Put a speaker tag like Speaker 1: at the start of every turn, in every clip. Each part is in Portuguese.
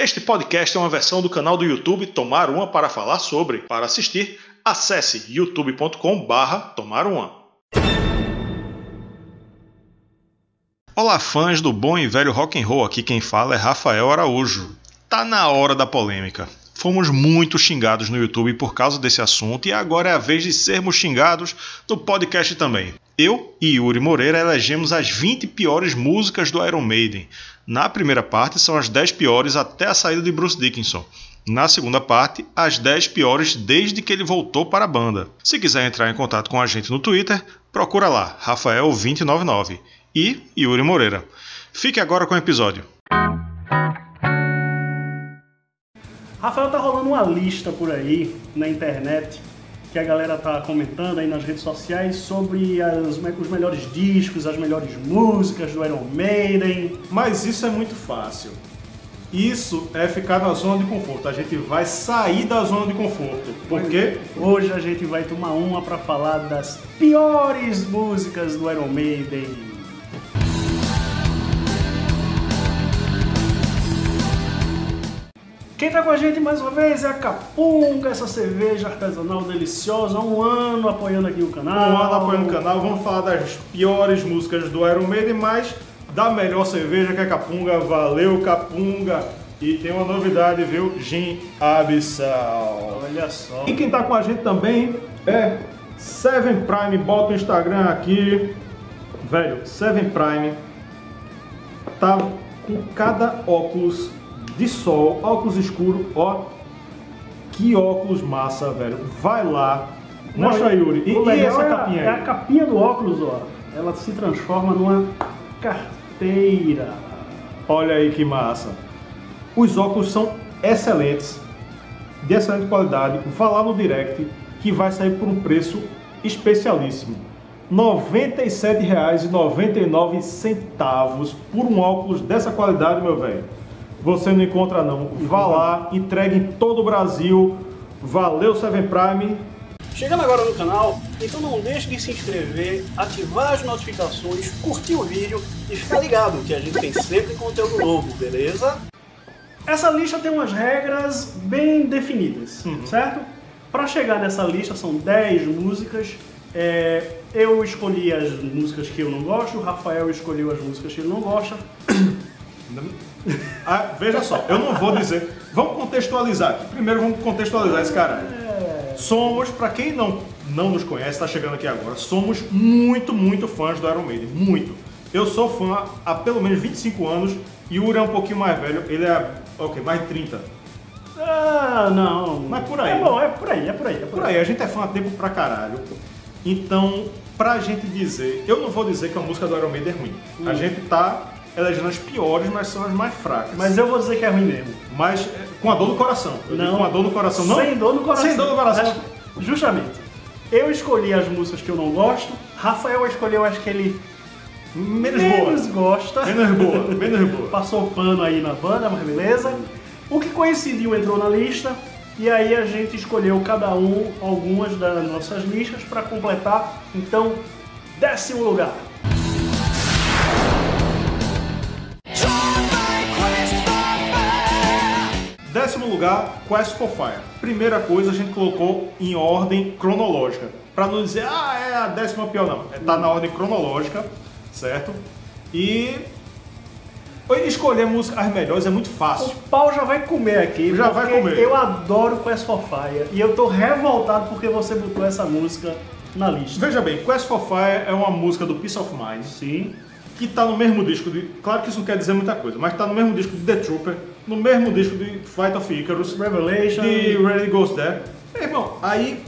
Speaker 1: Este podcast é uma versão do canal do YouTube Tomar Uma para falar sobre. Para assistir, acesse youtube.com/barra Tomar Uma. Olá, fãs do bom e velho rock and roll. Aqui quem fala é Rafael Araújo. Tá na hora da polêmica. Fomos muito xingados no YouTube por causa desse assunto e agora é a vez de sermos xingados no podcast também. Eu e Yuri Moreira elegemos as 20 piores músicas do Iron Maiden. Na primeira parte são as 10 piores até a saída de Bruce Dickinson. Na segunda parte, as 10 piores desde que ele voltou para a banda. Se quiser entrar em contato com a gente no Twitter, procura lá, Rafael299 e Yuri Moreira. Fique agora com o episódio.
Speaker 2: Rafael, tá rolando uma lista por aí na internet que a galera tá comentando aí nas redes sociais sobre as, os melhores discos, as melhores músicas do Iron Maiden.
Speaker 1: Mas isso é muito fácil. Isso é ficar na zona de conforto. A gente vai sair da zona de conforto. Por quê?
Speaker 2: Hoje a gente vai tomar uma para falar das piores músicas do Iron Maiden. Quem tá com a gente mais uma vez é a Capunga, essa cerveja artesanal deliciosa, há um ano apoiando aqui o canal.
Speaker 1: Um ano apoiando o canal, vamos falar das piores músicas do Iron Maiden, mas da melhor cerveja que é a Capunga. Valeu, Capunga! E tem uma novidade, viu? Gin Abissal.
Speaker 2: Olha só.
Speaker 1: E quem tá com a gente também é Seven Prime. Bota o Instagram aqui. Velho, Seven Prime tá com cada óculos de sol, óculos escuro, ó. Que óculos massa, velho. Vai lá. Mostra aí, Yuri.
Speaker 2: E, e essa é capinha aí? É a capinha do óculos, ó. Ela se transforma numa carteira.
Speaker 1: Olha aí que massa. Os óculos são excelentes, de excelente qualidade. Vá lá no direct que vai sair por um preço especialíssimo. R$ 97,99 por um óculos dessa qualidade, meu velho você não encontra não. Vá lá, entregue em todo o Brasil. Valeu, Seven Prime.
Speaker 2: Chegando agora no canal, então não deixe de se inscrever, ativar as notificações, curtir o vídeo e ficar ligado que a gente tem sempre conteúdo novo, beleza? Essa lista tem umas regras bem definidas, uhum. certo? Para chegar nessa lista são 10 músicas. É, eu escolhi as músicas que eu não gosto, o Rafael escolheu as músicas que ele não gosta.
Speaker 1: Ah, veja só, eu não vou dizer. Vamos contextualizar aqui. Primeiro vamos contextualizar esse cara. Somos, para quem não, não nos conhece, está chegando aqui agora, somos muito, muito fãs do Iron Maiden. Muito. Eu sou fã há pelo menos 25 anos e o Uri é um pouquinho mais velho, ele é, ok, mais de 30.
Speaker 2: Ah, não.
Speaker 1: Mas por aí.
Speaker 2: É bom, é por aí, é por aí. É por,
Speaker 1: por aí. aí. a gente é fã há tempo pra caralho. Então, pra gente dizer, eu não vou dizer que a música do Iron Maiden é ruim. Hum. A gente tá elegendo as piores, mas são as mais fracas.
Speaker 2: Mas eu vou dizer que é ruim mesmo.
Speaker 1: Mas é, com a dor no coração. Eu não. Com a dor no coração, não?
Speaker 2: Sem dor no coração.
Speaker 1: Sem dor no coração.
Speaker 2: Mas, justamente. Eu escolhi as músicas que eu não gosto. Rafael escolheu as que ele
Speaker 1: menos,
Speaker 2: menos
Speaker 1: boa.
Speaker 2: gosta.
Speaker 1: Menos boa, menos boa.
Speaker 2: Passou pano aí na banda, mas beleza. O que coincidiu entrou na lista. E aí a gente escolheu cada um algumas das nossas listas para completar. Então, décimo lugar.
Speaker 1: Décimo lugar, Quest for Fire. Primeira coisa, a gente colocou em ordem cronológica. Para não dizer, ah, é a décima pior, não. É, tá na ordem cronológica, certo? E escolher músicas as melhores é muito fácil.
Speaker 2: O pau já vai comer aqui.
Speaker 1: Já vai comer.
Speaker 2: Eu adoro Quest for Fire e eu tô revoltado porque você botou essa música na lista.
Speaker 1: Veja bem, Quest for Fire é uma música do Peace of Mind.
Speaker 2: Sim
Speaker 1: que está no mesmo disco de. Claro que isso não quer dizer muita coisa, mas está no mesmo disco de The Trooper, no mesmo disco de Fight of Icarus,
Speaker 2: Revelation,
Speaker 1: de Ready Goes There. Irmão, aí.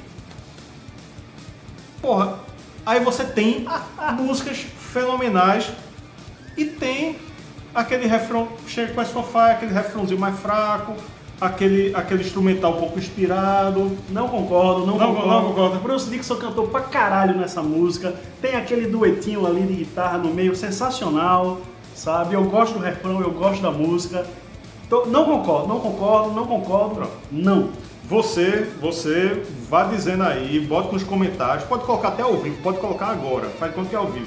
Speaker 1: Porra, aí você tem músicas fenomenais e tem aquele refrão, chega com sofá, aquele refrãozinho mais fraco, aquele, aquele instrumental um pouco inspirado.
Speaker 2: Não concordo, não,
Speaker 1: não
Speaker 2: concordo.
Speaker 1: Não concordo.
Speaker 2: Bruce Dixon cantou pra caralho nessa música. Tem aquele duetinho ali de guitarra no meio sensacional, sabe? Eu gosto do refrão, eu gosto da música. Tô, não concordo, não concordo, não concordo. Pronto. Não.
Speaker 1: Você, você vá dizendo aí, bota nos comentários, pode colocar até ao vivo, pode colocar agora, faz quanto que é ao vivo.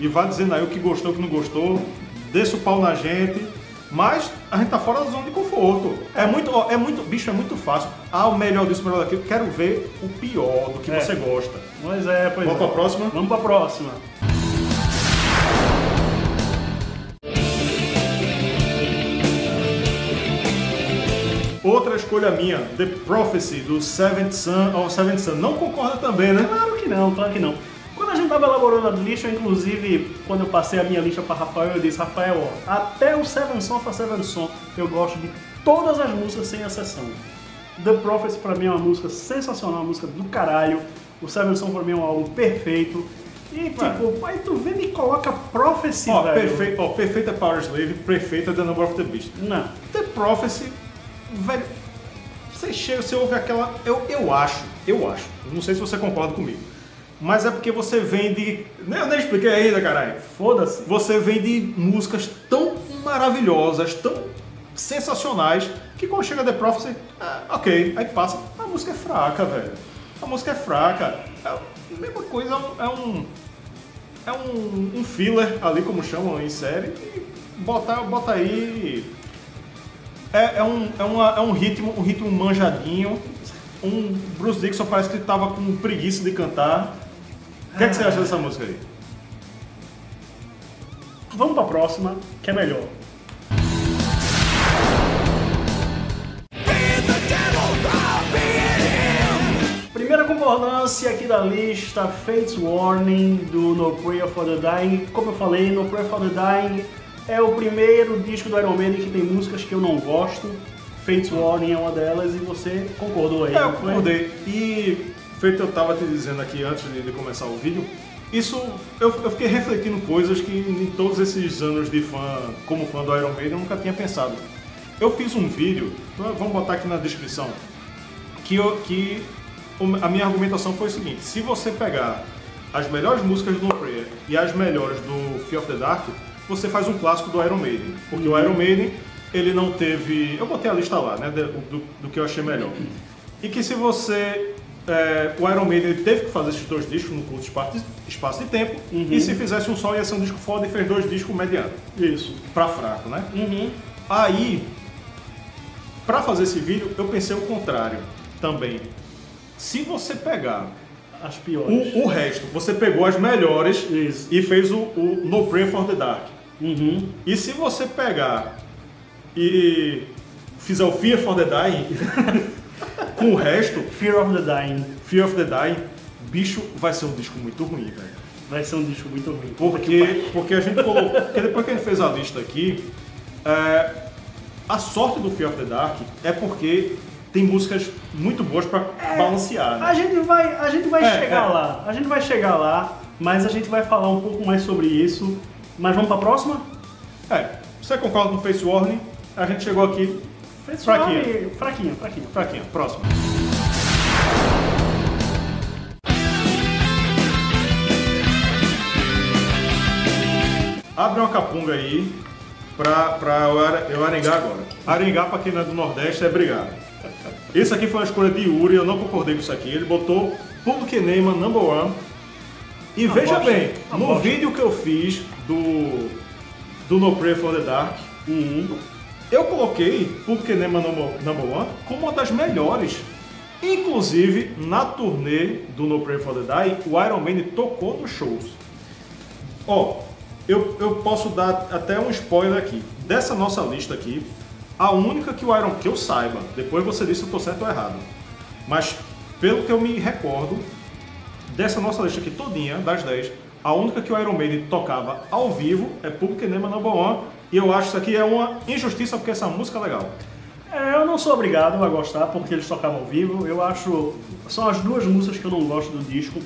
Speaker 1: E vá dizendo aí o que gostou, o que não gostou, desça o pau na gente Mas a gente tá fora da zona de conforto. É muito, é muito, bicho, é muito fácil. Ah, o melhor disso, o melhor daquilo. Quero ver o pior do que
Speaker 2: É.
Speaker 1: você gosta.
Speaker 2: Pois é, pois
Speaker 1: Vamos
Speaker 2: é.
Speaker 1: pra próxima?
Speaker 2: Vamos pra próxima.
Speaker 1: Outra escolha minha, The Prophecy, do Seventh Son, ou Seventh Son. Não concorda também, né?
Speaker 2: Claro que não, claro que não. Quando a gente tava elaborando a lista, inclusive, quando eu passei a minha lista para Rafael, eu disse, Rafael, ó, até o Seven Son for Seven Son, eu gosto de todas as músicas sem exceção. The Prophecy pra mim é uma música sensacional, uma música do caralho. O Seven Son pra mim é um álbum perfeito. E tipo, aí tu vem e coloca Prophecy,
Speaker 1: Ó,
Speaker 2: velho.
Speaker 1: perfeito, ó, perfeita Power Slave, perfeita The Number of the Beast.
Speaker 2: Não.
Speaker 1: The Prophecy, velho, você chega, você ouve aquela. Eu, eu acho, eu acho, não sei se você concorda comigo, mas é porque você vem de. Nem, eu nem expliquei ainda, caralho.
Speaker 2: Foda-se.
Speaker 1: Você vem de músicas tão maravilhosas, tão sensacionais, que quando chega The Prophecy, ah, ok, aí passa, a música é fraca, velho. A música é fraca. É a mesma coisa, é um. É um, um filler ali, como chamam em série, e bota, bota aí. É, é, um, é, uma- é um ritmo, um ritmo manjadinho. Um Bruce Dixon parece que tava com preguiça de cantar. O que, é que você acha dessa música aí?
Speaker 2: Vamos pra próxima, que é melhor. Primeira concordância aqui da lista, Fates Warning, do No Prayer for the Dying. Como eu falei, No Prayer for the Dying é o primeiro disco do Iron Maiden que tem músicas que eu não gosto. Fates Warning é uma delas e você concordou aí,
Speaker 1: É, eu concordei. E feito eu tava te dizendo aqui antes de, de começar o vídeo, isso eu, eu fiquei refletindo coisas que em todos esses anos de fã, como fã do Iron Maiden, eu nunca tinha pensado. Eu fiz um vídeo, vamos botar aqui na descrição, que, eu, que a minha argumentação foi o seguinte: se você pegar as melhores músicas do No Prayer e as melhores do Fear of the Dark, você faz um clássico do Iron Maiden. Porque o Iron Maiden, ele não teve. Eu botei a lista lá, né? Do, do que eu achei melhor. E que se você. é, o Iron Maiden ele teve que fazer esses dois discos no curto espaço de, espaço de tempo. E se fizesse um só, ia ser um disco foda e fez dois discos medianos.
Speaker 2: Isso.
Speaker 1: Pra fraco, né?
Speaker 2: Uhum.
Speaker 1: Aí, pra fazer esse vídeo, eu pensei o contrário também. Se você pegar
Speaker 2: As piores.
Speaker 1: o, o resto, você pegou as melhores
Speaker 2: Isso.
Speaker 1: e fez o, o No Prayer for the Dark.
Speaker 2: Uhum.
Speaker 1: E se você pegar e fizer o Fear for the Dying com o resto,
Speaker 2: Fear of the Dying.
Speaker 1: Fear of the Dying, bicho, vai ser um disco muito ruim, velho.
Speaker 2: Vai ser um disco muito ruim.
Speaker 1: Porque, porque a gente colocou. Porque depois que a gente fez a lista aqui, é, a sorte do Fear of the Dark é porque tem músicas muito boas pra balancear, né?
Speaker 2: A gente vai, a gente vai
Speaker 1: É,
Speaker 2: chegar
Speaker 1: é.
Speaker 2: lá, a gente vai chegar lá, mas a gente vai falar um pouco mais sobre isso. Mas vamos pra próxima?
Speaker 1: É, você concorda com o Face Warning? A gente chegou aqui
Speaker 2: Fez
Speaker 1: Fraquinha.
Speaker 2: suave, Fraquinha, fraquinha.
Speaker 1: fraquinho. Próximo. Abre uma capunga aí pra, pra eu arengar agora. Arengar, pra quem não é do Nordeste, é brigar. Esse aqui foi uma escolha de Yuri, eu não concordei com isso aqui. Ele botou Public Enema Number One. E
Speaker 2: Uma
Speaker 1: veja bem,
Speaker 2: Uma
Speaker 1: no vídeo que eu fiz do, do No Prayer for the Dark,
Speaker 2: Uhum.
Speaker 1: eu coloquei Public Enema Number, One como uma das melhores. Inclusive, na turnê do No Prayer for the Die, o Iron Maiden tocou nos shows. Ó, eu, eu posso dar até um spoiler aqui. Dessa nossa lista aqui, a única que o Iron, que eu saiba, depois você diz se eu tô certo ou errado. Mas, pelo que eu me recordo, dessa nossa lista aqui todinha, das 10, a única que o Iron Maiden tocava ao vivo é Public Enema Number One. E eu acho isso aqui é uma injustiça porque essa música é legal.
Speaker 2: É, eu não sou obrigado a gostar porque eles tocavam ao vivo. Eu acho. São as duas músicas que eu não gosto do disco.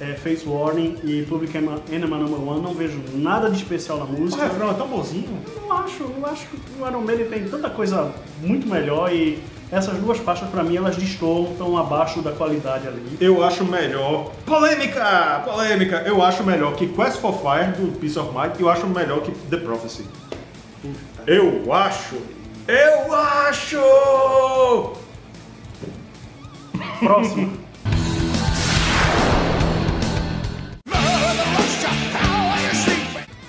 Speaker 2: É Face Warning e Public Enema Number One. Não vejo nada de especial na
Speaker 1: O
Speaker 2: música.
Speaker 1: refrão é tão bonzinho.
Speaker 2: Eu acho, eu acho que o Iron Maiden tem tanta coisa muito melhor e essas duas faixas pra mim elas destoam, estão abaixo da qualidade ali.
Speaker 1: Eu acho melhor. Polêmica! Polêmica! Eu acho melhor que Quest for Fire do Peace of Mind e eu acho melhor que The Prophecy. Eu acho! Eu acho!
Speaker 2: Próxima.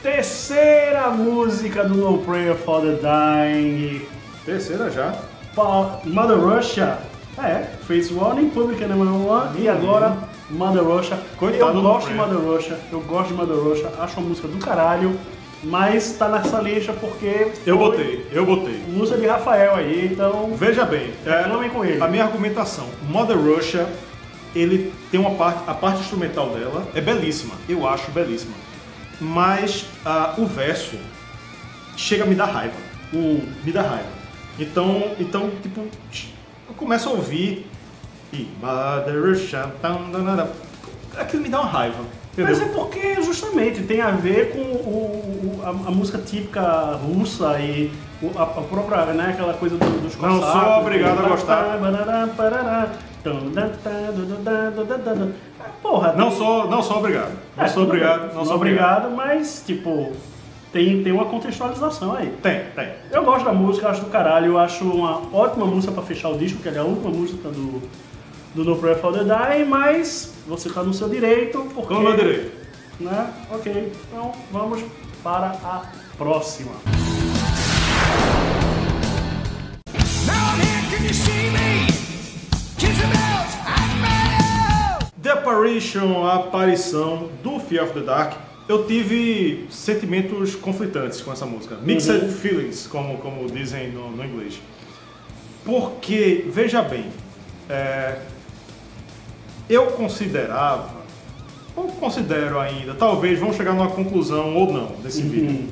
Speaker 2: Terceira terceira música do No Prayer for the Dying.
Speaker 1: Terceira já.
Speaker 2: Mother Russia. É, Face Warning, Public Enemy Number One e agora Mother Russia.
Speaker 1: Coitado
Speaker 2: eu gosto de. Mother Russia, eu gosto de Mother Russia, acho uma música do caralho, mas tá nessa lista porque.
Speaker 1: Eu botei, eu botei.
Speaker 2: Música de Rafael aí, então.
Speaker 1: Veja bem, é,
Speaker 2: Reclamem com ele.
Speaker 1: a minha argumentação, Mother Russia, ele tem uma parte, a parte instrumental dela é belíssima, eu acho belíssima, mas ah, o verso chega a me dar raiva,
Speaker 2: Hum,
Speaker 1: me dá raiva. Então, então tipo, eu começo a ouvir e aquilo me dá uma raiva, entendeu?
Speaker 2: Mas é porque justamente tem a ver com o, o- a, a música típica russa e o- a, a própria, né, aquela coisa do, dos
Speaker 1: Não
Speaker 2: cossacos.
Speaker 1: sou obrigado a gostar.
Speaker 2: Porra,
Speaker 1: Não
Speaker 2: tem-
Speaker 1: sou, não sou obrigado, não
Speaker 2: É,
Speaker 1: sou obrigado,
Speaker 2: bem.
Speaker 1: não sou obrigado.
Speaker 2: obrigado, mas tipo, tem, tem uma contextualização aí.
Speaker 1: Tem, tem.
Speaker 2: Eu gosto da música, acho do caralho, eu acho uma ótima música pra fechar o disco, que é a última música do, do No Prayer for the Dying, mas você tá no seu direito, porque...
Speaker 1: Tô no meu direito.
Speaker 2: Né? Ok, então vamos para a próxima.
Speaker 1: The Apparition, a aparição do Fear of the Dark, eu tive sentimentos conflitantes com essa música. Mixed
Speaker 2: Uhum.
Speaker 1: feelings, como, como dizem no, no inglês. Porque, veja bem, é, eu considerava, ou considero ainda, talvez vamos chegar numa conclusão ou não desse
Speaker 2: Uhum.
Speaker 1: vídeo.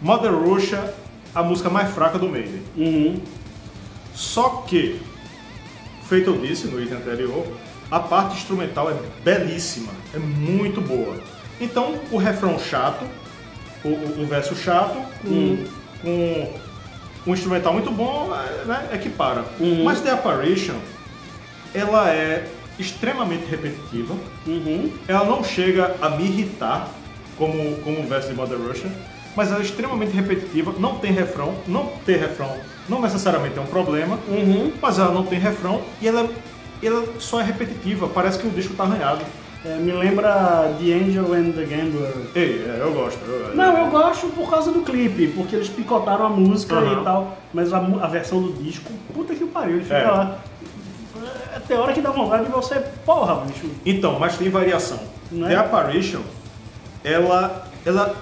Speaker 1: Mother Russia, a música mais fraca do Maiden.
Speaker 2: Uhum.
Speaker 1: Só que, feito eu disse no item anterior, a parte instrumental é belíssima, é muito boa. Então, o refrão chato, o, o- o verso chato, com,
Speaker 2: Hum.
Speaker 1: com um instrumental muito bom, é, né, equipara.
Speaker 2: Uhum.
Speaker 1: Mas The Apparition, ela é extremamente repetitiva,
Speaker 2: Uhum.
Speaker 1: ela não chega a me irritar, como, como o verso de Mother Russia, mas ela é extremamente repetitiva, não tem refrão, não ter refrão não necessariamente é um problema,
Speaker 2: Uhum.
Speaker 1: mas ela não tem refrão e ela, ela só é repetitiva, parece que o disco tá arranhado.
Speaker 2: É, me lembra The Angel and the Gambler.
Speaker 1: Ei, é, eu gosto. eu-
Speaker 2: Não, eu gosto por causa do clipe, porque eles picotaram a música
Speaker 1: Aham.
Speaker 2: e tal, mas a, a versão do disco, puta que pariu, ele fica
Speaker 1: É.
Speaker 2: lá. É, Tem hora que dá vontade de você, porra, bicho.
Speaker 1: Então, mas tem variação.
Speaker 2: Não é?
Speaker 1: The Apparition, ela, ela,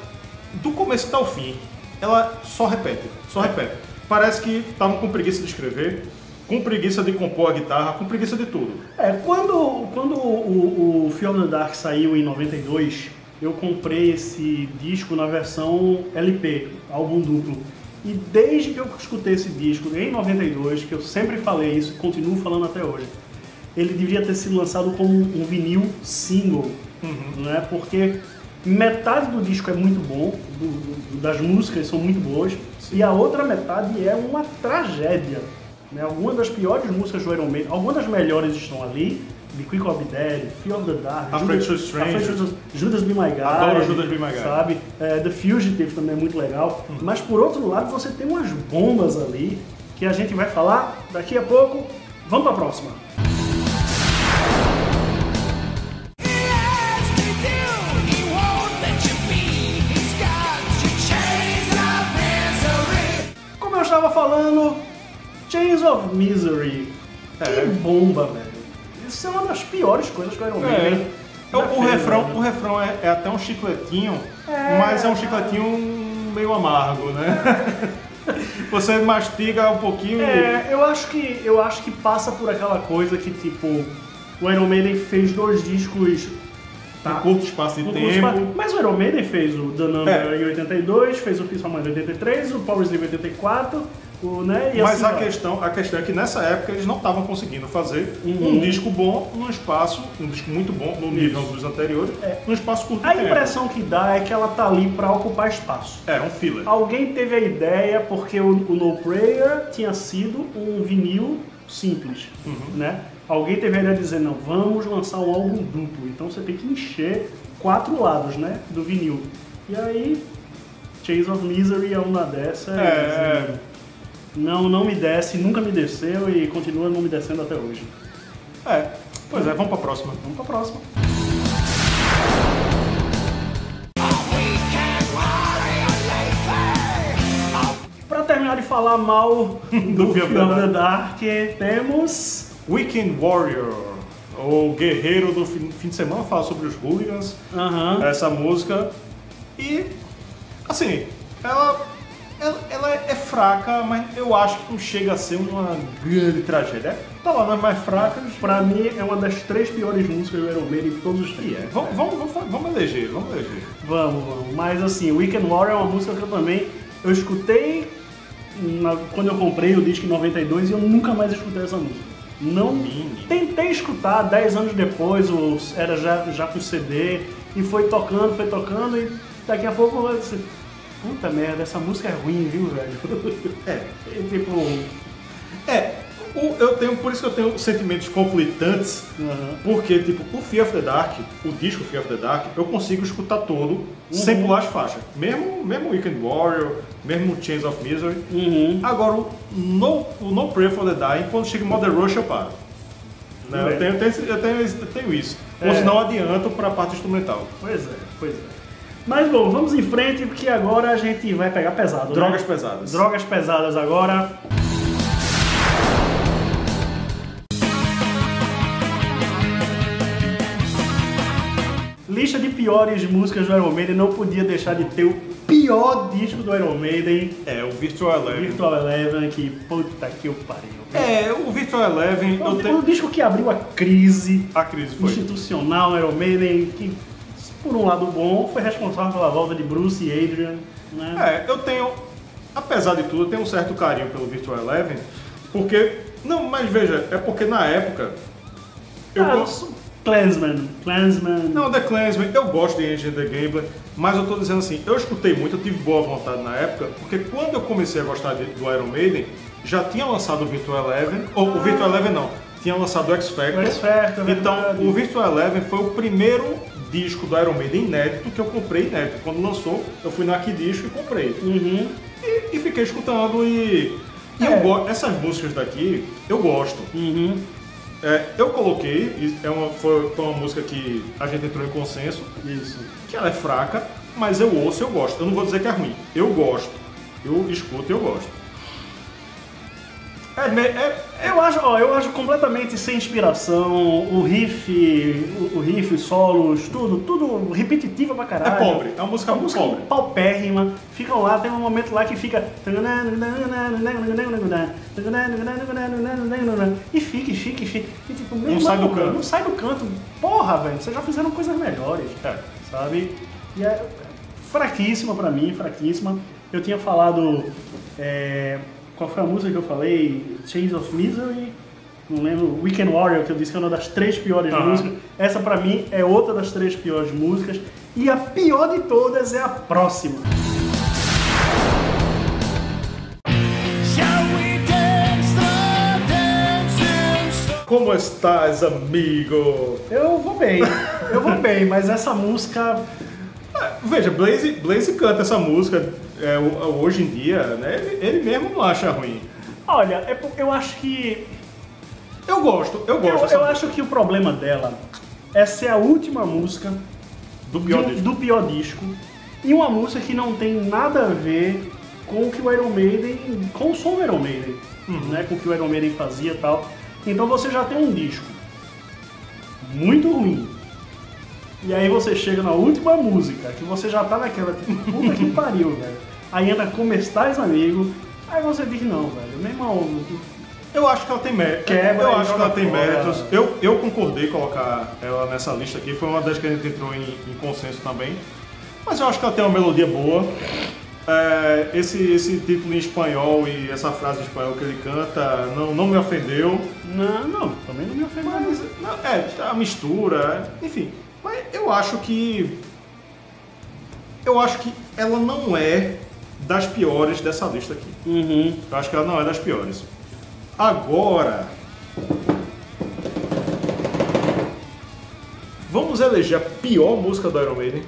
Speaker 1: do começo até o fim, ela só repete, só repete. Parece que estavam com preguiça de escrever, com preguiça de compor a guitarra, com preguiça de tudo.
Speaker 2: É, quando, quando o, o Fear the Dark saiu em 92, eu comprei esse disco na versão LP, álbum duplo. E desde que eu escutei esse disco, em 92, que eu sempre falei isso e continuo falando até hoje, ele deveria ter sido lançado como um vinil single, né? Porque metade do disco é muito bom, do- do- das músicas são muito boas, e a outra metade é uma tragédia. Né? Algumas das piores músicas do Iron Maiden, algumas das melhores estão ali, The Quick of Dead, Fear of the Dark,
Speaker 1: Afraid
Speaker 2: Judas,
Speaker 1: to Strangers.
Speaker 2: Afraid to- Judas Be My Guide,
Speaker 1: Adoro Judas Be My Guide.
Speaker 2: sabe? É, the Fugitive também é muito legal, mas por outro lado você tem umas bombas ali que a gente vai falar daqui a pouco. Vamos para a próxima.
Speaker 3: Chains of Misery.
Speaker 1: É.
Speaker 2: Que bomba, velho. Isso é uma das piores coisas que o Iron Maiden
Speaker 1: É. O, refrão,
Speaker 2: velho.
Speaker 1: o refrão é, é até um chicletinho,
Speaker 2: É.
Speaker 1: mas é um chicletinho meio amargo, né? Você mastiga um pouquinho e.
Speaker 2: É, eu acho que eu acho que passa por aquela coisa que tipo o Iron Maiden fez dois discos
Speaker 1: Em curto espaço de
Speaker 2: um
Speaker 1: tempo.
Speaker 2: espaço- mas o Iron Maiden fez o The Number
Speaker 1: É.
Speaker 2: em 82, fez o Peace of Mind em 83, o Power Slave em 84, o, né?
Speaker 1: Mas
Speaker 2: assim
Speaker 1: a
Speaker 2: vai.
Speaker 1: questão, a questão é que nessa época eles não estavam conseguindo fazer
Speaker 2: Uhum.
Speaker 1: um disco bom num espaço, um disco muito bom no nível dos anteriores,
Speaker 2: É.
Speaker 1: num espaço curto
Speaker 2: A
Speaker 1: tempo.
Speaker 2: impressão que dá é que ela tá ali pra ocupar espaço.
Speaker 1: É, um filler.
Speaker 2: Alguém teve a ideia porque o, o No Prayer tinha sido um vinil simples,
Speaker 1: Uhum.
Speaker 2: né? Alguém teve a ideia de dizer, não, vamos lançar um álbum duplo, então você tem que encher quatro lados, né, do vinil. E aí, Chase of Misery é uma dessas.
Speaker 1: É,
Speaker 2: Não, não me desce, nunca me desceu e continua não me descendo até hoje.
Speaker 1: é. Pois é, vamos pra próxima.
Speaker 2: Vamos pra próxima.
Speaker 3: Lay
Speaker 2: terminar de falar mal do
Speaker 1: of the
Speaker 2: the Dark, temos.
Speaker 1: Weekend Warrior, o guerreiro do fim, fim de semana, fala sobre os hooligans,
Speaker 2: Aham.
Speaker 1: essa música. E, assim, ela, ela, ela é fraca, mas eu acho que não chega a ser uma grande tragédia. Tá lá nas mais fracas.
Speaker 2: Pra mim é uma das três piores músicas do Iron Maiden de todos os tempos.
Speaker 1: É. Vamos, vamos, vamos, vamos eleger, vamos eleger.
Speaker 2: Vamos, vamos. Mas assim, Weekend Warrior é uma música que eu também eu escutei na- quando eu comprei o disco em 92 e eu nunca mais escutei essa música. Não tentei escutar 10 anos depois, o- era já, já com CD, e foi tocando, foi tocando, e daqui a pouco eu disse, puta merda, essa música é ruim, viu, velho?
Speaker 1: É.
Speaker 2: E, tipo,
Speaker 1: É, o- eu tenho, por isso que eu tenho sentimentos conflitantes,
Speaker 2: aham.
Speaker 1: porque, tipo, o Fear of the Dark, o disco Fear of the Dark, eu consigo escutar todo sem pular as faixas. Mesmo, mesmo Weekend Warrior, mesmo Chains of Misery.
Speaker 2: Uhum.
Speaker 1: Agora, o no, o no Prayer for the Dying, quando chega em Mother Rush, eu paro. Né, Eu, tenho, eu, tenho, eu, tenho, eu tenho isso. Ou
Speaker 2: É.
Speaker 1: senão adianto pra parte instrumental.
Speaker 2: Pois é, pois é. Mas bom, vamos em frente, porque agora a gente vai pegar pesado, né?
Speaker 1: Drogas pesadas.
Speaker 2: Drogas pesadas agora. Lista de piores músicas do Iron Maiden não podia deixar de ter o pior disco do Iron Maiden,
Speaker 1: É, o Virtual Eleven.
Speaker 2: Virtual Eleven, que puta que o pariu.
Speaker 1: É, o Virtual Eleven, eu
Speaker 2: O, o disco que abriu a crise
Speaker 1: A crise foi.
Speaker 2: institucional Iron Maiden, que por um lado bom, foi responsável pela volta de Bruce e Adrian, né?
Speaker 1: É, eu tenho, apesar de tudo, eu tenho um certo carinho pelo Virtual Eleven, porque, não, mas veja, é porque na época, eu
Speaker 2: Ah,
Speaker 1: gosto,
Speaker 2: Clansman, Clansman.
Speaker 1: não, The Clansman, eu gosto de Engine the Gambler, mas eu tô dizendo assim, eu escutei muito, eu tive boa vontade na época, porque quando eu comecei a gostar de- do Iron Maiden, já tinha lançado o Virtual Eleven, ou o Virtual Eleven não, tinha lançado o X Factor,
Speaker 2: O X Factor,
Speaker 1: então
Speaker 2: verdade.
Speaker 1: o Virtual Eleven foi o primeiro disco do Iron Maiden inédito que eu comprei inédito. Quando lançou, eu fui na Disco e comprei.
Speaker 2: Uhum.
Speaker 1: E, e fiquei escutando e. E
Speaker 2: É.
Speaker 1: eu. Essas músicas daqui, eu gosto.
Speaker 2: Uhum.
Speaker 1: É, eu coloquei, é uma, foi, foi uma música que a gente entrou em consenso,
Speaker 2: Isso.
Speaker 1: que ela é fraca, mas eu ouço e eu gosto. Eu não vou dizer que é ruim. Eu gosto. Eu escuto e eu gosto. É, é,
Speaker 2: Eu acho, ó, eu acho completamente sem inspiração, o riff, o, o riff, os solos, tudo, tudo repetitivo pra
Speaker 1: é
Speaker 2: caralho.
Speaker 1: pobre. É uma música
Speaker 2: A
Speaker 1: muito
Speaker 2: música
Speaker 1: pobre.
Speaker 2: paupérrima, ficam lá, tem um momento lá que fica. E fica, e fica, e fica. E, tipo,
Speaker 1: Não sai do canto.
Speaker 2: Não sai do canto. Porra, velho, vocês já fizeram coisas melhores.
Speaker 1: É.
Speaker 2: Sabe? E é fraquíssima pra mim, fraquíssima. Eu tinha falado. é, qual foi a música que eu falei? Chains of Misery. Não lembro. Weekend Warrior, que eu disse que é uma das três piores músicas. Essa pra mim é outra das três piores músicas. E a pior de todas é a próxima.
Speaker 3: Shall we dance the dancing
Speaker 1: Como estás, amigo?
Speaker 2: Eu vou bem, eu vou bem, mas essa música.
Speaker 1: Veja, Blaze, Blaze canta essa música é, hoje em dia, né? Ele, ele mesmo não acha ruim.
Speaker 2: Olha, é eu acho que.
Speaker 1: Eu gosto, eu gosto
Speaker 2: Eu, eu acho que o problema dela é ser a última música
Speaker 1: do pior disco.
Speaker 2: do pior disco e uma música que não tem nada a ver com o que o Iron Maiden, com o som do Iron Maiden, né, com o que o Iron Maiden fazia e tal. Então você já tem um disco muito ruim. E aí você chega na última música, que você já tá naquela, tipo, puta que pariu, velho. Aí entra Como Estás, Amigo, aí você diz, não, velho, meu irmão,
Speaker 1: Eu acho que ela tem méritos.
Speaker 2: Quebra
Speaker 1: eu acho que ela tem
Speaker 2: fora.
Speaker 1: méritos. Eu, eu concordei colocar ela nessa lista aqui. Foi uma das que a gente entrou em, em consenso também. Mas eu acho que ela tem uma melodia boa. É, esse, esse título em espanhol e essa frase em espanhol que ele canta não, não me ofendeu.
Speaker 2: não, não, também não me ofende mais.
Speaker 1: Mas, não, é, a mistura, enfim. Mas eu acho que. Eu acho que ela não é das piores dessa lista aqui.
Speaker 2: Uhum.
Speaker 1: Eu acho que ela não é das piores. Agora. Vamos eleger a pior música do Iron Maiden.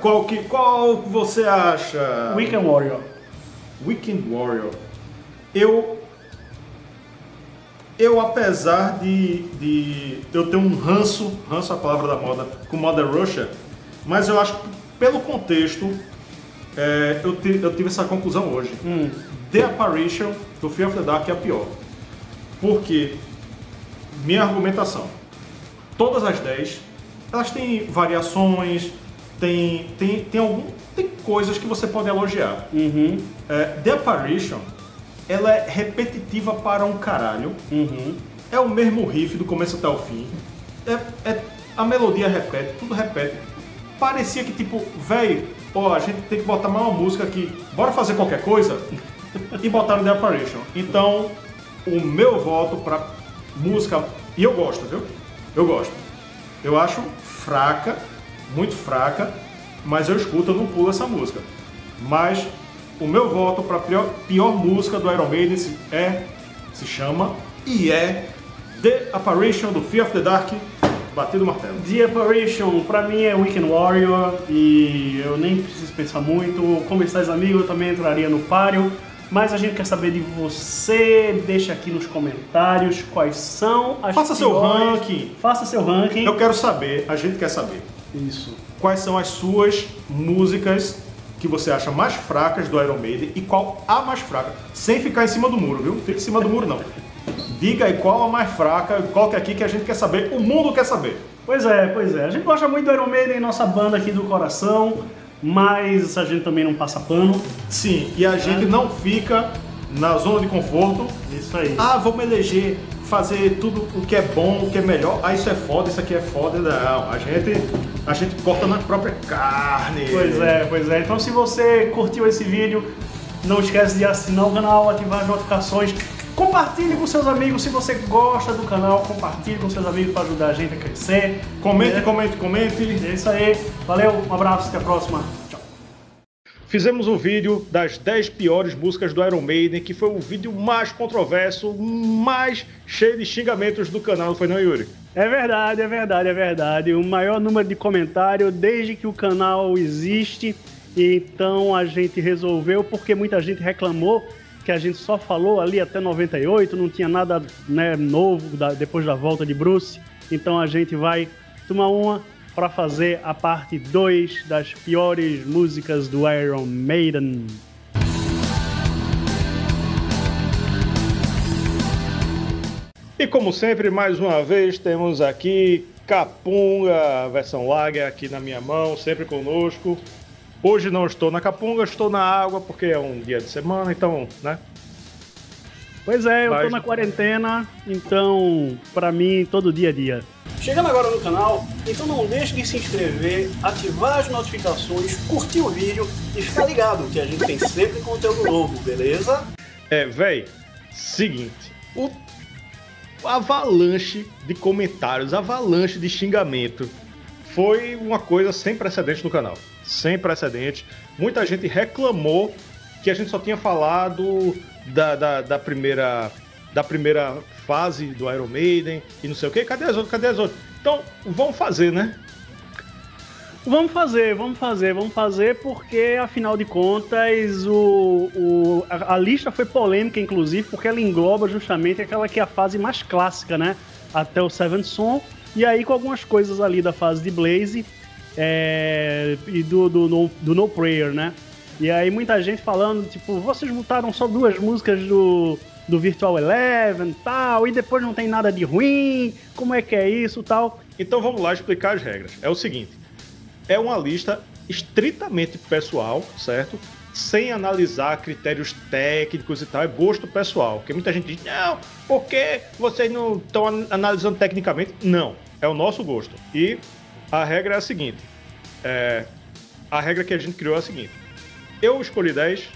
Speaker 1: Qual que qual você acha?
Speaker 2: Weekend Warrior.
Speaker 1: Weekend Warrior. Eu. Eu, apesar de, de eu ter um ranço, ranço é a palavra da moda, com Mother Russia, mas eu acho que pelo contexto,
Speaker 4: É, eu, ti- eu tive essa conclusão hoje.
Speaker 2: Hum.
Speaker 4: The Apparition do Fear of the Dark é a pior. Porque, minha argumentação, todas as 10, elas têm variações, tem, tem, tem, algum, tem coisas que você pode elogiar.
Speaker 2: Uhum.
Speaker 4: É, The Apparition, ela é repetitiva para um caralho.
Speaker 2: Uhum.
Speaker 4: É o mesmo riff do começo até o fim. É, é- a melodia repete, tudo repete. Parecia que tipo, véi, ó, a gente tem que botar mais uma música aqui. Bora fazer qualquer coisa? e botaram The Apparition. Então, o meu voto pra música. E eu gosto, viu? Eu gosto. Eu acho fraca, muito fraca, mas eu escuto, eu não pulo essa música. Mas o meu voto pra pior, pior música do Iron Maiden é, se chama e é The Apparition do Fear of the Dark, batido o martelo.
Speaker 2: The Apparition, pra mim é Weekend Warrior e eu nem preciso pensar muito. Como estáis amigos, eu também entraria no páreo. Mas a gente quer saber de você, deixa aqui nos comentários quais são as
Speaker 4: Faça seu
Speaker 2: piores-
Speaker 4: ranking.
Speaker 2: Faça seu ranking.
Speaker 4: Eu quero saber, a gente quer saber,
Speaker 2: Isso.
Speaker 4: quais são as suas músicas que você acha mais fracas do Iron Maiden e qual a mais fraca, sem ficar em cima do muro, viu? Fica em cima do muro não. Diga aí qual a mais fraca, coloque aqui que a gente quer saber, o mundo quer saber.
Speaker 2: Pois é, pois é. A gente gosta muito do Iron Maiden, nossa banda aqui do coração, mas a gente também não passa pano.
Speaker 4: Sim, e a gente não fica na zona de conforto.
Speaker 2: Isso aí.
Speaker 4: Ah, vamos eleger, fazer tudo o que é bom, o que é melhor. Ah, isso é foda, isso aqui é foda. Não, a gente, a gente corta na própria carne.
Speaker 2: Pois é, pois é. Então se você curtiu esse vídeo, não esquece de assinar o canal, ativar as notificações. Compartilhe com seus amigos se você gosta do canal, compartilhe com seus amigos para ajudar a gente a crescer.
Speaker 4: Comente,
Speaker 2: né?
Speaker 4: comente, comente.
Speaker 2: É isso aí. Valeu, um abraço, até a próxima. Tchau.
Speaker 1: Fizemos um vídeo das 10 piores músicas do Iron Maiden, que foi o vídeo mais controverso, mais cheio de xingamentos do canal, não foi não, Yuri?
Speaker 2: É verdade, é verdade, é verdade. O maior número de comentários desde que o canal existe. Então a gente resolveu, porque muita gente reclamou que a gente só falou ali até 98, não tinha nada né, novo da- depois da volta de Bruce. Então a gente vai tomar uma para fazer a parte 2 das piores músicas do Iron Maiden.
Speaker 1: E como sempre, mais uma vez, temos aqui Capunga, versão Lager, aqui na minha mão, sempre conosco. Hoje não estou na Capunga, estou na água, porque é um dia de semana, então, né?
Speaker 2: Pois é, eu tô
Speaker 1: Mas-
Speaker 2: na quarentena, então para mim todo dia é dia.
Speaker 5: Chegando agora no canal, então não deixe de se inscrever, ativar as notificações, curtir o vídeo e ficar ligado que a gente tem sempre conteúdo novo, beleza?
Speaker 1: É, véi, seguinte, o avalanche de comentários, avalanche de xingamento foi uma coisa sem precedente no canal. Sem precedente. Muita gente reclamou que a gente só tinha falado da, da, da primeira da primeira fase do Iron Maiden e não sei o que. Cadê as outras? Cadê as outras? Então, vamos fazer, né?
Speaker 2: Vamos fazer, vamos fazer, vamos fazer, porque afinal de contas o, o- a, a lista foi polêmica, inclusive, porque ela engloba justamente aquela que é a fase mais clássica, né? Até o Seventh Son, e aí com algumas coisas ali da fase de Blaze é, e do, do, no, do No Prayer, né? E aí muita gente falando, tipo, vocês botaram só duas músicas do, do Virtual Eleven tal, e depois não tem nada de ruim, como é que é isso tal.
Speaker 1: Então vamos lá explicar as regras. É o seguinte: é uma lista estritamente pessoal, certo? Sem analisar critérios técnicos e tal, é gosto pessoal. Porque muita gente diz, não, porque vocês não estão an- analisando tecnicamente? Não, é o nosso gosto. E a regra é a seguinte: é, a regra que a gente criou é a seguinte: eu escolhi 10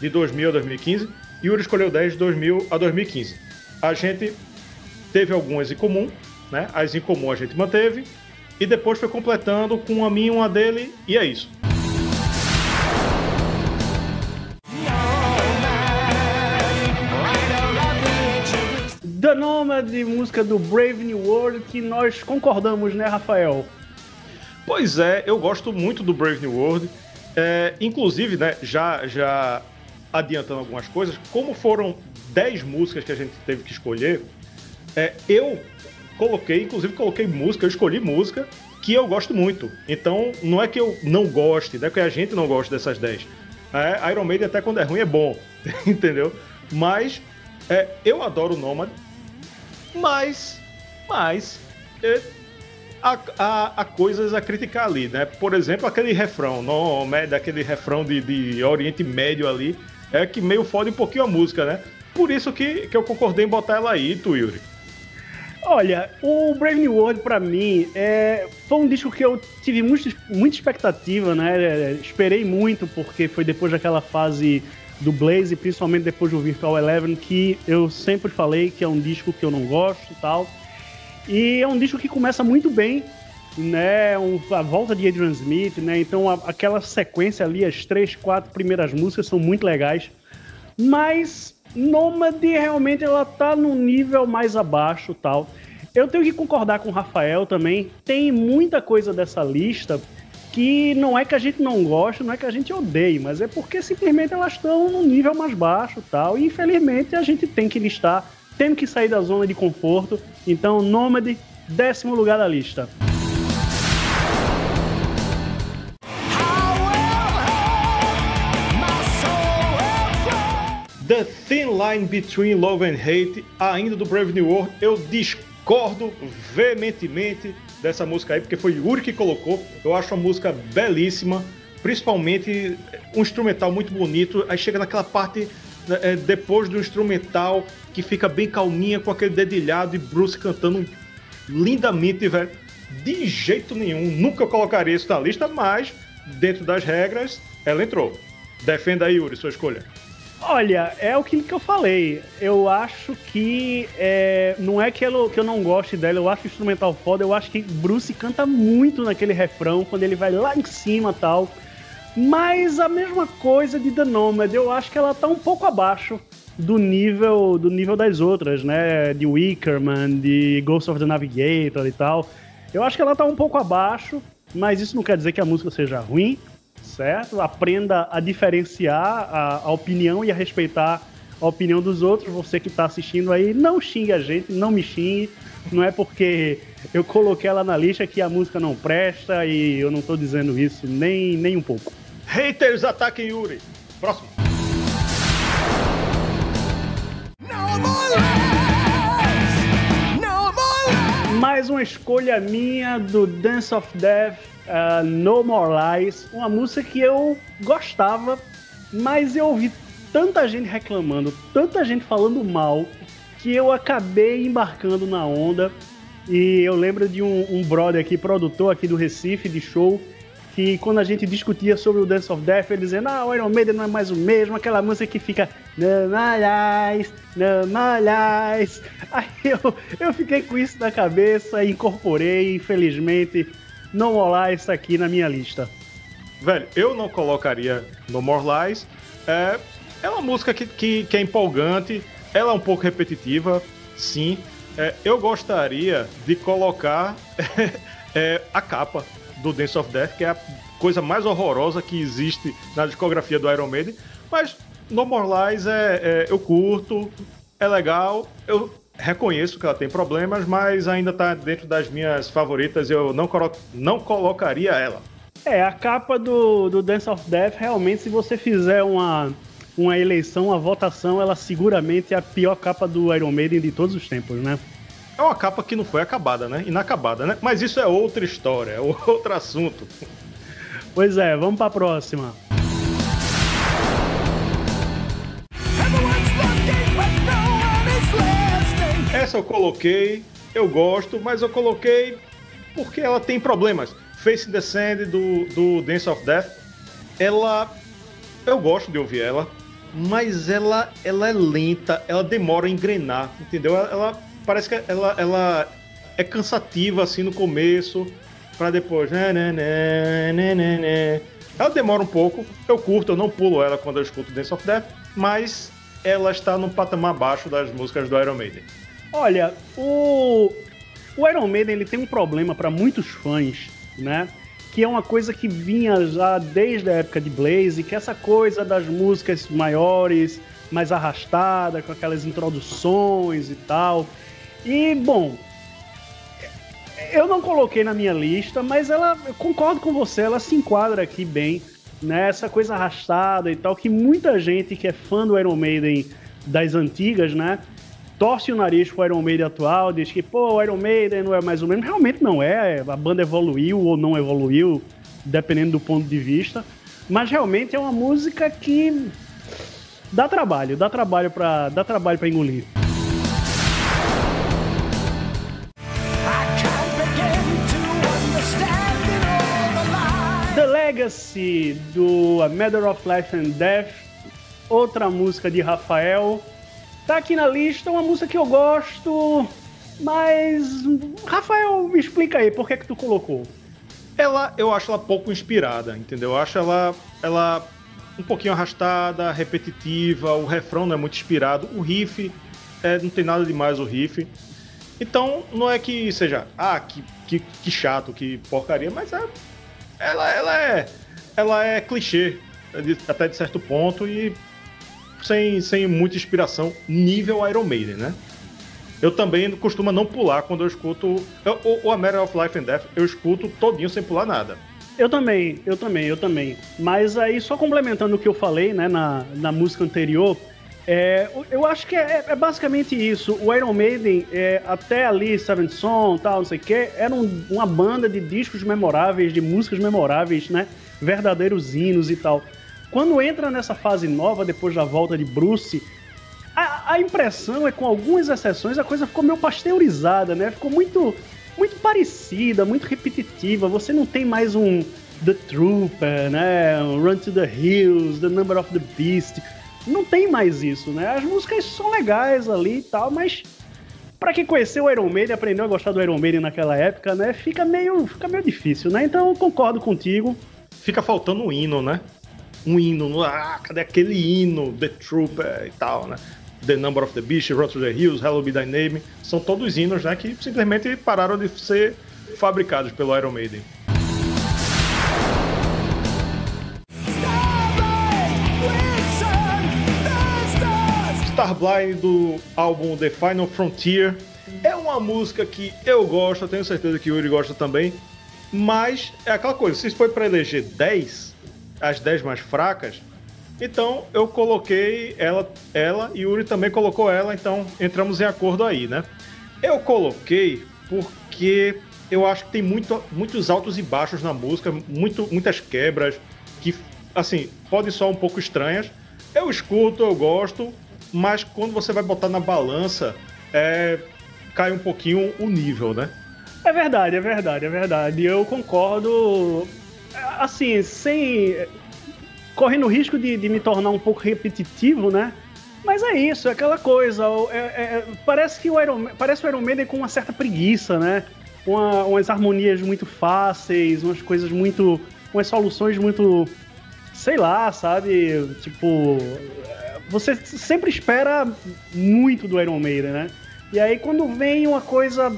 Speaker 1: de 2000 a 2015, Yuri escolheu 10 de 2000 a 2015. A gente teve algumas em comum, né? As em comum a gente manteve e depois foi completando com uma minha e uma dele e é isso.
Speaker 2: The Nomad, música do Brave New World, que nós concordamos, né, Rafael?
Speaker 1: Pois é, eu gosto muito do Brave New World. É, inclusive, né, já, já adiantando algumas coisas, como foram 10 músicas que a gente teve que escolher, é, eu coloquei, inclusive coloquei música, eu escolhi música que eu gosto muito. Então, não é que eu não goste, não é que a gente não goste dessas 10. É, Iron Maiden, até quando é ruim, é bom. Entendeu? Mas é, eu adoro o Nomad. Mas, mas, é, há, há, há coisas a criticar ali, né? Por exemplo, aquele refrão, Nomad, aquele refrão de, de Oriente Médio ali, é que meio fode um pouquinho a música, né? Por isso que, que eu concordei em botar ela aí, tu.
Speaker 2: Olha, o Brave New World pra mim é, foi um disco que eu tive muito, muita expectativa, né? É, Esperei muito porque foi depois daquela fase do Blaze, principalmente depois do Virtual Eleven, que eu sempre falei que é um disco que eu não gosto e tal. E é um disco que começa muito bem, né? Um, a volta de Adrian Smith, né? Então a- aquela sequência ali, as três, quatro primeiras músicas são muito legais. Mas Nomad realmente ela tá num nível mais abaixo tal. Eu tenho que concordar com o Rafael também. Tem muita coisa dessa lista que não é que a gente não gosta, não é que a gente odeie, mas é porque simplesmente elas estão num nível mais baixo tal. E infelizmente a gente tem que listar, temos que sair da zona de conforto. Então, Nomad, décimo lugar da lista.
Speaker 1: The Thin Line Between Love and Hate, ainda do Brave New World, eu discordo veementemente dessa música aí, porque foi Yuri que colocou. Eu acho a música belíssima, principalmente um instrumental muito bonito. Aí chega naquela parte eh, depois do instrumental que fica bem calminha com aquele dedilhado e Bruce cantando lindamente, velho. De jeito nenhum, nunca colocaria isso na lista, mas dentro das regras, ela entrou. Defenda aí, Yuri, sua escolha.
Speaker 2: Olha, é o que, que eu falei. Eu acho que é, não é que eu, que eu não goste dela, eu acho instrumental foda, eu acho que Bruce canta muito naquele refrão, quando ele vai lá em cima tal. Mas a mesma coisa de The Nomad, eu acho que ela tá um pouco abaixo do nível do nível das outras, né? De Wickerman, de Ghost of the Navigator e tal. Eu acho que ela tá um pouco abaixo, mas isso não quer dizer que a música seja ruim certo? Aprenda a diferenciar a, a opinião e a respeitar a opinião dos outros. Você que está assistindo aí, não xingue a gente, não me xingue. Não é porque eu coloquei ela na lista que a música não presta e eu não estou dizendo isso nem, nem um pouco.
Speaker 1: Haters ataquem Yuri. Próximo.
Speaker 2: Mais uma escolha minha do Dance of Death, uh, No More Lies. Uma música que eu gostava, mas eu ouvi tanta gente reclamando, tanta gente falando mal, que eu acabei embarcando na onda. E eu lembro de um, um brother aqui, produtor aqui do Recife, de show, que quando a gente discutia sobre o Dance of Death, ele dizendo, ah, o Iron Maiden não é mais o mesmo, aquela música que fica More Lies. Aí eu, eu fiquei com isso na cabeça incorporei, infelizmente, No More Lies aqui na minha lista.
Speaker 1: Velho, eu não colocaria No More Lies. É, é uma música que, que, que é empolgante, ela é um pouco repetitiva, sim. É, eu gostaria de colocar é, a capa do Dance of Death, que é a coisa mais horrorosa que existe na discografia do Iron Maiden. Mas No More Lies é, é- eu curto, é legal. Eu reconheço que ela tem problemas, mas ainda tá dentro das minhas favoritas. Eu não, colo- não colocaria ela.
Speaker 2: É, a capa do, do Dance of Death, realmente, se você fizer uma, uma eleição, uma votação, ela seguramente é a pior capa do Iron Maiden de todos os tempos, né?
Speaker 1: É uma capa que não foi acabada, né? Inacabada, né? Mas isso é outra história, é outro assunto.
Speaker 2: Pois é, vamos pra próxima.
Speaker 1: Essa eu coloquei, eu gosto, mas eu coloquei porque ela tem problemas. Face the Sand do, do Dance of Death, ela. Eu gosto de ouvir ela, mas ela, ela é lenta, ela demora a engrenar, entendeu? Ela, ela- parece que ela, ela é cansativa assim no começo, pra depois. né, né, né. Ela demora um pouco, eu curto, eu não pulo ela quando eu escuto Dance of Death, mas ela está num patamar abaixo das músicas do Iron Maiden.
Speaker 2: Olha, o, o Iron Maiden ele tem um problema para muitos fãs, né? Que é uma coisa que vinha já desde a época de Blaze, que é essa coisa das músicas maiores, mais arrastada, com aquelas introduções e tal. E, bom, Eu não coloquei na minha lista, mas ela, eu concordo com você, ela se enquadra aqui bem, né? Essa coisa arrastada e tal, que muita gente que é fã do Iron Maiden das antigas, né? Torce o nariz pro Iron Maiden atual, diz que, pô, o Iron Maiden não é mais ou menos. Realmente não é, a banda evoluiu ou não evoluiu, dependendo do ponto de vista. Mas realmente é uma música que dá trabalho, dá trabalho pra, dá trabalho pra engolir.
Speaker 6: The
Speaker 2: Legacy do A Matter of Life and Death, outra música de Rafael. Tá aqui na lista, uma música que eu gosto, mas Rafael, me explica aí, por que que tu colocou?
Speaker 1: Ela, eu acho ela pouco inspirada, entendeu? Eu acho ela, ela um pouquinho arrastada, repetitiva, o refrão não é muito inspirado, o riff é, não tem nada demais o riff. Então não é que seja, ah, que, que, que chato, que porcaria, mas é, ela, ela é ela é clichê até de certo ponto e sem, sem muita inspiração nível Iron Maiden, né? Eu também costumo não pular quando eu escuto eu- o, A Matter of Life and Death, eu escuto todinho sem pular nada.
Speaker 2: Eu também, eu também, eu também. Mas aí, só complementando o que eu falei, né, na, na música anterior, é, eu acho que é, é basicamente isso. O Iron Maiden, é, até ali, Seven Son, tal, não sei o quê, era um- uma banda de discos memoráveis, de músicas memoráveis, né? Verdadeiros hinos e tal. Quando entra nessa fase nova, depois da volta de Bruce, a, a impressão é, com algumas exceções, a coisa ficou meio pasteurizada, né? Ficou muito, muito parecida, muito repetitiva. Você não tem mais um The Trooper, né? Run to the Hills, The Number of the Beast. Não tem mais isso, né? As músicas são legais ali e tal, mas pra quem conheceu o Iron Maiden, aprendeu a gostar do Iron Maiden naquela época, né? Fica meio, fica meio difícil, né? Então eu concordo contigo.
Speaker 1: Fica faltando um hino, né? Um hino, ah, cadê aquele hino, The Trooper e tal, né? The Number of the Beast, Run to the Hills, Hello Be Thy Name, são todos hinos, né, que simplesmente pararam de ser fabricados pelo Iron Maiden. Starblind do álbum The Final Frontier é uma música que eu gosto, tenho certeza que o Yuri gosta também, mas é aquela coisa, se foi para eleger 10, as 10 mais fracas, então eu coloquei ela, ela e Yuri também colocou ela, então entramos em acordo aí, né? Eu coloquei porque eu acho que tem muito, muitos altos e baixos na música, muito, muitas quebras que, assim, podem soar um pouco estranhas. Eu escuto, eu gosto, mas quando você vai botar na balança, é, cai um pouquinho o nível, né?
Speaker 2: É verdade, é verdade, é verdade. Eu concordo. Assim, sem. correndo o risco de, de me tornar um pouco repetitivo, né? Mas é isso, é aquela coisa. o- é- é- parece que o Iron, parece o Iron Maiden com uma certa preguiça, né? Uma- umas harmonias muito fáceis, umas coisas muito. umas soluções muito. sei lá, sabe? Tipo. Você sempre espera muito do Iron Maiden, né? E aí quando vem uma coisa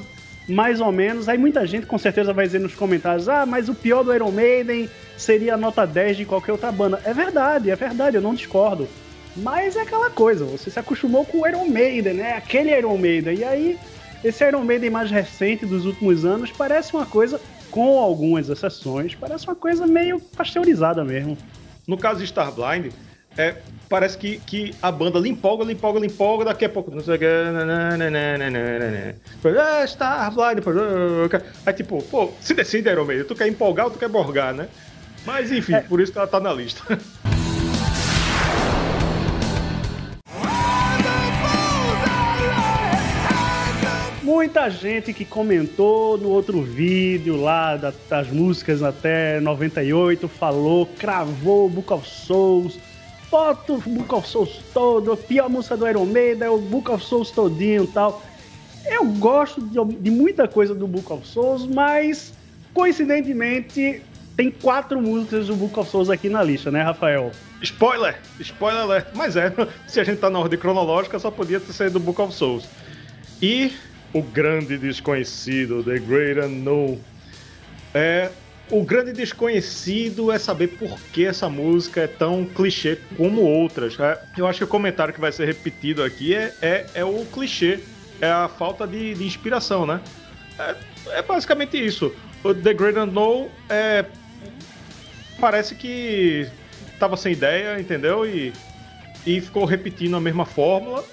Speaker 2: mais ou menos, aí muita gente com certeza vai dizer nos comentários: ah, mas o pior do Iron Maiden seria a nota 10 de qualquer outra banda. É verdade, é verdade, eu não discordo. Mas é aquela coisa, você se acostumou com o Iron Maiden, né? Aquele Iron Maiden. E aí, esse Iron Maiden mais recente dos últimos anos parece uma coisa, com algumas exceções, parece uma coisa meio pasteurizada mesmo.
Speaker 1: No caso de Starblind, é, parece que, que a banda lhe empolga, lhe empolga, lhe empolga, daqui a pouco não sei o que. nananana. Depois, Ah, Starblind, depois, ah, Aí tipo, pô, se decide Iron Maiden, tu quer empolgar ou tu quer borgar, né? Mas enfim, por isso que ela tá na lista.
Speaker 2: Muita gente que comentou no outro vídeo lá da- das músicas até 98 falou, cravou Book of Souls, bota o Book of Souls todo, a pior música do Iron Maiden é o Book of Souls todinho e tal. Eu gosto de, de muita coisa do Book of Souls, mas coincidentemente tem quatro músicas do Book of Souls aqui na lista, né, Rafael?
Speaker 1: Spoiler! Spoiler alert! Mas é, se a gente tá na ordem cronológica, só podia ter saído do Book of Souls. E o grande desconhecido, The Great Unknown. É, o grande desconhecido é saber por que essa música é tão clichê como outras. né? Eu acho que o comentário que vai ser repetido aqui é, é, é o clichê, é a falta de, de inspiração, né? É, é basicamente isso. O The Great Unknown é. Parece que tava sem ideia, entendeu? E, e ficou repetindo a mesma fórmula.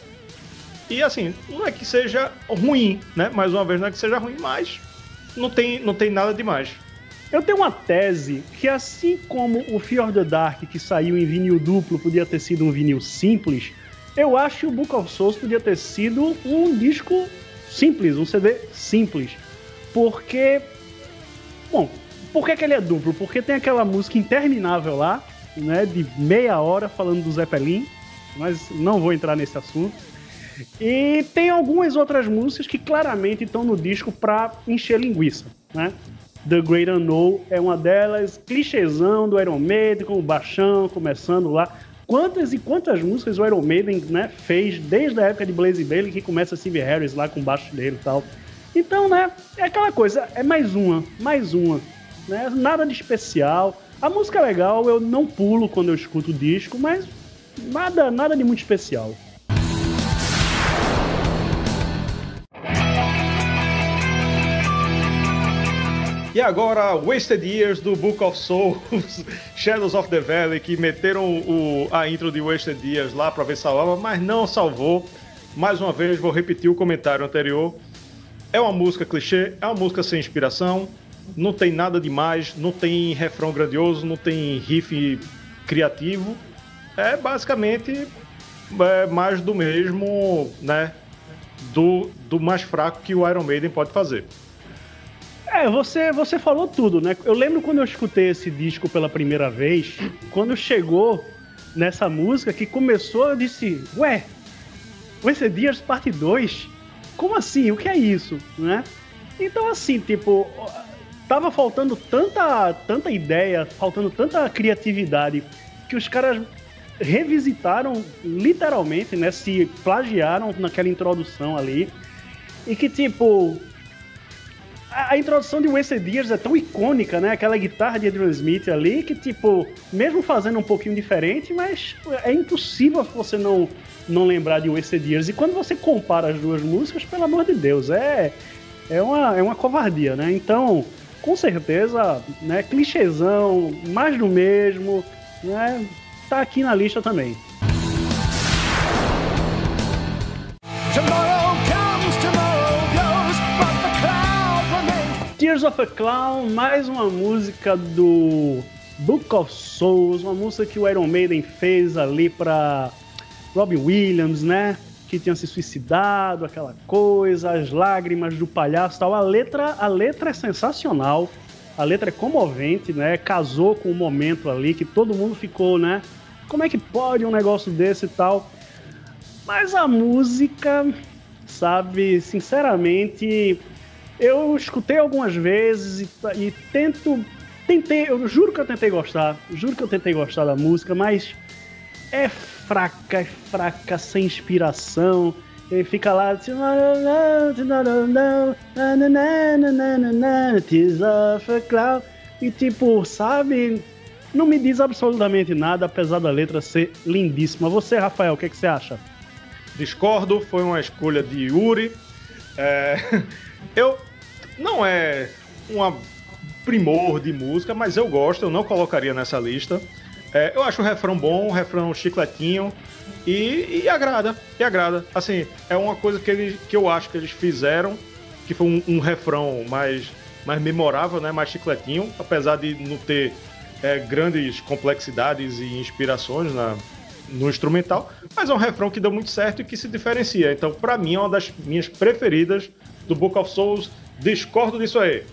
Speaker 1: E assim, não é que seja ruim, né? Mais uma vez, não é que seja ruim, mas não tem, não tem nada demais.
Speaker 2: Eu tenho uma tese que, assim como o Fear the Dark, que saiu em vinil duplo, podia ter sido um vinil simples, eu acho que o Book of Souls podia ter sido um disco simples, um CD simples. Porque. Bom, por que, que ele é duplo? Porque tem aquela música interminável lá, né? De meia hora falando do Zeppelin, mas não vou entrar nesse assunto. E tem algumas outras músicas que claramente estão no disco pra encher linguiça, né? The Great Unknown é uma delas, clichêzão do Iron Maiden, com o baixão começando lá. Quantas e quantas músicas o Iron Maiden né, fez desde a época de Blaze Bailey, que começa Steve Harris lá com o baixo dele e tal. Então, né, é aquela coisa, é mais uma, mais uma. Né, nada de especial. A música é legal, eu não pulo quando eu escuto o disco, mas nada, nada de muito especial.
Speaker 1: E agora, Wasted Years do Book of Souls, Shadows of the Valley, que meteram o, a intro de Wasted Years lá pra ver se salvava, mas não salvou. Mais uma vez, vou repetir o comentário anterior. É uma música clichê, é uma música sem inspiração, não tem nada demais, não tem refrão grandioso, não tem riff criativo. É basicamente é, mais do mesmo, né? Do, do mais fraco que o Iron Maiden pode fazer.
Speaker 2: É, você, você falou tudo, né? Eu lembro quando eu escutei esse disco pela primeira vez, quando chegou nessa música que começou, eu disse, ué, Wasted Years parte 2? Como assim? O que é isso? Né? Então, assim, tipo, tava faltando tanta, tanta ideia, faltando tanta criatividade, que os caras revisitaram literalmente, né? Se plagiaram naquela introdução ali. E que, tipo, a, introdução de Wasted Years é tão icônica, né? Aquela guitarra de Adrian Smith ali, que, tipo, mesmo fazendo um pouquinho diferente, mas é impossível você não, não lembrar de Wasted Years. E quando você compara as duas músicas, pelo amor de Deus, é, é, uma, é uma covardia, né? Então, com certeza, né? Clichêzão, mais do mesmo, né? Tá aqui na lista também.
Speaker 6: Tomorrow
Speaker 2: Tears of a Clown, mais uma música do Book of Souls, uma música que o Iron Maiden fez ali pra Robbie Williams, né? Que tinha se suicidado, aquela coisa, as lágrimas do palhaço tal. A letra, a letra é sensacional, a letra é comovente, né? Casou com o momento ali que todo mundo ficou, né? Como é que pode um negócio desse e tal? Mas a música, sabe, sinceramente, eu escutei algumas vezes e, e tento. Tentei, eu juro que eu tentei gostar, juro que eu tentei gostar da música, mas é fraca, é fraca, sem inspiração. Ele fica lá. E tipo, sabe? Não me diz absolutamente nada, apesar da letra ser lindíssima. Você, Rafael, o que, que você acha?
Speaker 1: Discordo, foi uma escolha de Yuri. É, eu não é uma primor de música, mas eu gosto, eu não colocaria nessa lista. É, eu acho o refrão bom, o refrão chicletinho e, e agrada, e agrada. Assim, é uma coisa que, eles, que eu acho que eles fizeram, que foi um, um refrão mais, mais memorável, né, mais chicletinho, apesar de não ter é, grandes complexidades e inspirações na, no instrumental, mas é um refrão que deu muito certo e que se diferencia. Então, pra mim, é uma das minhas preferidas do Book of Souls. Discordo disso aí.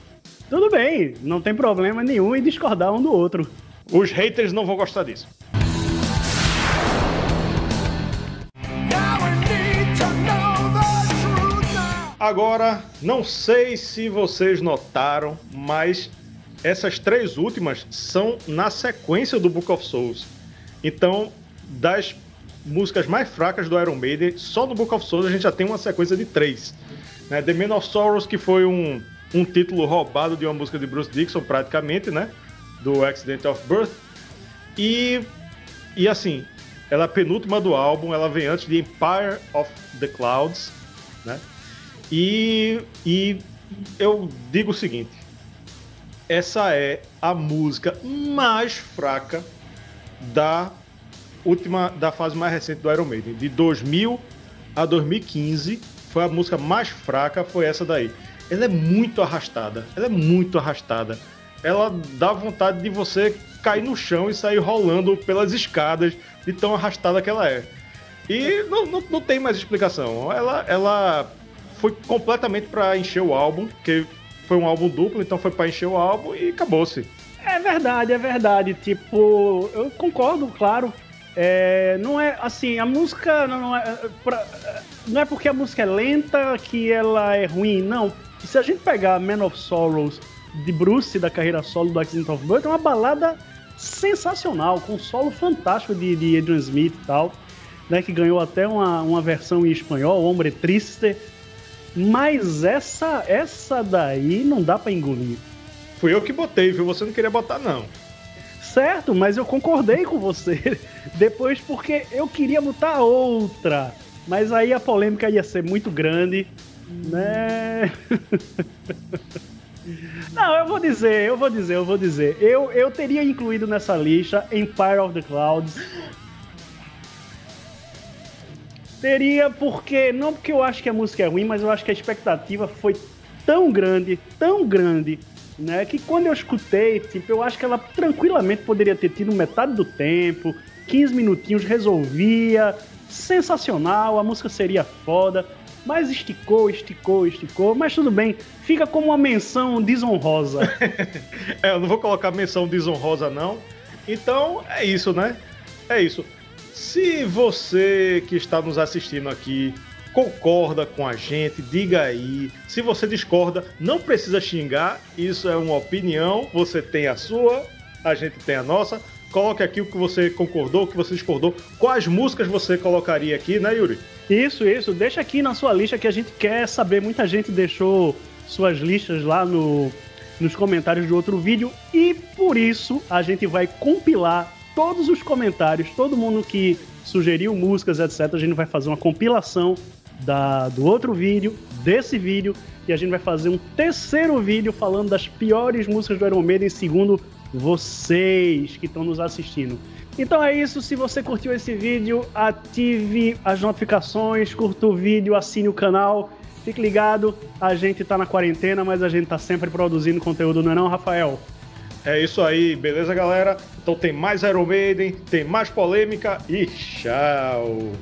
Speaker 2: Tudo bem, não tem problema nenhum em discordar um do outro.
Speaker 1: Os haters não vão gostar disso. Agora, não sei se vocês notaram, mas essas três últimas são na sequência do Book of Souls. Então, das músicas mais fracas do Iron Maiden, só no Book of Souls a gente já tem uma sequência de três. Né? The Man of Sorrows, que foi um, um título roubado de uma música de Bruce Dixon, praticamente, né? Do Accident of Birth. E, e assim, ela é a penúltima do álbum, ela vem antes de Empire of the Clouds, né? E, e eu digo o seguinte: essa é a música mais fraca da última da fase mais recente do Iron Maiden, de 2000 a 2015, foi a música mais fraca, foi essa daí. Ela é muito arrastada, ela é muito arrastada. Ela dá vontade de você cair no chão e sair rolando pelas escadas de tão arrastada que ela é. E não, não, não tem mais explicação. Ela, ela foi completamente pra encher o álbum, que foi um álbum duplo, então foi pra encher o álbum e acabou-se.
Speaker 2: É verdade, é verdade. Tipo, eu concordo, claro. É, não é assim, a música não, não é. pra- não é porque a música é lenta que ela é ruim, não. Se a gente pegar Man of Sorrows de Bruce, da carreira solo do Accident of Birth, é uma balada sensacional, com um solo fantástico de, de Adrian Smith e tal, né? Que ganhou até uma, uma versão em espanhol, Hombre Triste. Mas essa, essa daí não dá pra engolir.
Speaker 1: Fui eu que botei, viu? Você não queria botar, não.
Speaker 2: Certo, mas eu concordei com você. Depois, porque eu queria botar outra. Mas aí a polêmica ia ser muito grande, né? Não, eu vou dizer, eu vou dizer, eu vou dizer. Eu, eu teria incluído nessa lista Empire of the Clouds. Teria porque, não porque eu acho que a música é ruim, mas eu acho que a expectativa foi tão grande, tão grande, né? Que quando eu escutei, tipo, eu acho que ela tranquilamente poderia ter tido metade do tempo, 15 minutinhos, resolvia, sensacional, a música seria foda, mas esticou, esticou, esticou, mas tudo bem, fica como uma menção desonrosa.
Speaker 1: É, eu não vou colocar menção desonrosa, não. Então, é isso, né? É isso. Se você que está nos assistindo aqui concorda com a gente, diga aí. Se você discorda, não precisa xingar, isso é uma opinião, você tem a sua, a gente tem a nossa. Coloque aqui o que você concordou, o que você discordou. Quais músicas você colocaria aqui, né, Yuri?
Speaker 2: Isso, isso. Deixa aqui na sua lista que a gente quer saber. Muita gente deixou suas listas lá no, nos comentários do outro vídeo e por isso a gente vai compilar todos os comentários, todo mundo que sugeriu músicas, etc. A gente vai fazer uma compilação da, do outro vídeo, desse vídeo, e a gente vai fazer um terceiro vídeo falando das piores músicas do Iron Maiden segundo vocês que estão nos assistindo. Então é isso, se você curtiu esse vídeo, ative as notificações, curta o vídeo, assine o canal, fique ligado, a gente tá na quarentena, mas a gente tá sempre produzindo conteúdo, não é não, Rafael?
Speaker 1: É isso aí, beleza, galera? Então tem mais Iron Maiden, tem mais polêmica e tchau!